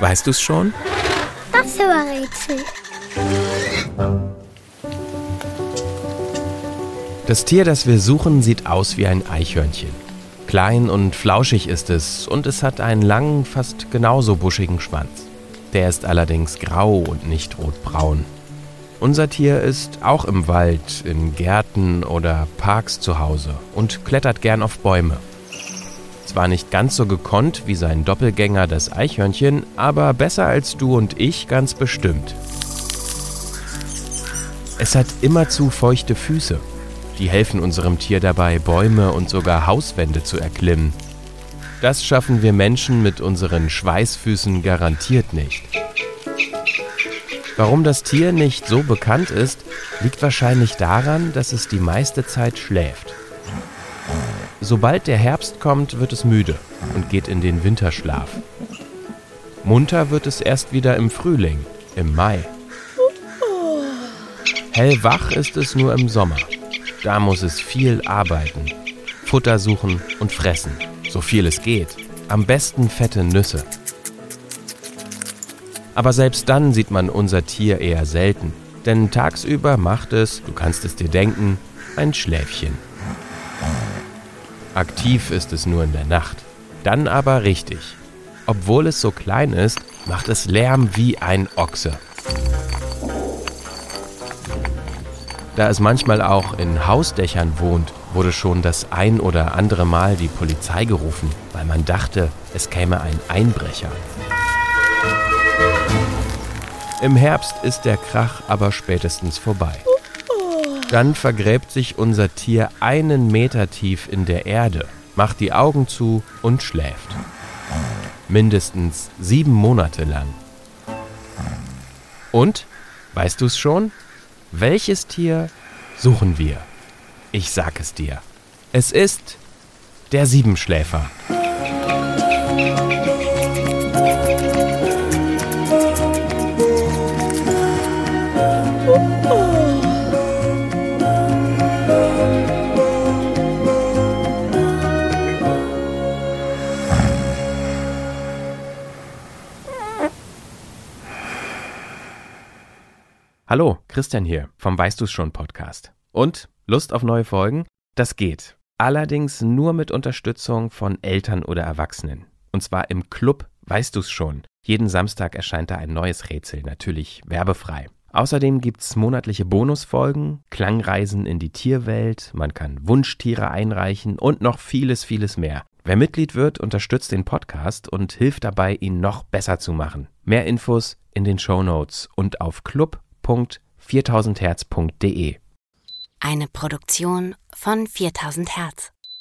Weißt du's schon? Das war Rätsel. Das Tier, das wir suchen, sieht aus wie ein Eichhörnchen. Klein und flauschig ist es und es hat einen langen, fast genauso buschigen Schwanz. Der ist allerdings grau und nicht rotbraun. Unser Tier ist auch im Wald, in Gärten oder Parks zu Hause und klettert gern auf Bäume. Zwar nicht ganz so gekonnt wie sein Doppelgänger das Eichhörnchen, aber besser als du und ich ganz bestimmt. Es hat immerzu feuchte Füße. Die helfen unserem Tier dabei, Bäume und sogar Hauswände zu erklimmen. Das schaffen wir Menschen mit unseren Schweißfüßen garantiert nicht. Warum das Tier nicht so bekannt ist, liegt wahrscheinlich daran, dass es die meiste Zeit schläft. Sobald der Herbst kommt, wird es müde und geht in den Winterschlaf. Munter wird es erst wieder im Frühling, im Mai. Hellwach ist es nur im Sommer. Da muss es viel arbeiten, Futter suchen und fressen, so viel es geht. Am besten fette Nüsse. Aber selbst dann sieht man unser Tier eher selten, denn tagsüber macht es, du kannst es dir denken, ein Schläfchen. Aktiv ist es nur in der Nacht, dann aber richtig. Obwohl es so klein ist, macht es Lärm wie ein Ochse. Da es manchmal auch in Hausdächern wohnt, wurde schon das ein oder andere Mal die Polizei gerufen, weil man dachte, es käme ein Einbrecher. Im Herbst ist der Krach aber spätestens vorbei. Dann vergräbt sich unser Tier einen Meter tief in der Erde, macht die Augen zu und schläft. Mindestens sieben Monate lang. Und, weißt du es schon? Welches Tier suchen wir? Ich sag es dir. Es ist der Siebenschläfer. Hallo, Christian hier vom Weißt du's schon Podcast. Und Lust auf neue Folgen? Das geht. Allerdings nur mit Unterstützung von Eltern oder Erwachsenen. Und zwar im Club Weißt du's schon. Jeden Samstag erscheint da ein neues Rätsel, natürlich werbefrei. Außerdem gibt's monatliche Bonusfolgen, Klangreisen in die Tierwelt, man kann Wunschtiere einreichen und noch vieles, vieles mehr. Wer Mitglied wird, unterstützt den Podcast und hilft dabei, ihn noch besser zu machen. Mehr Infos in den Show Notes und auf club.4000herz.de. Eine Produktion von 4000 Hertz.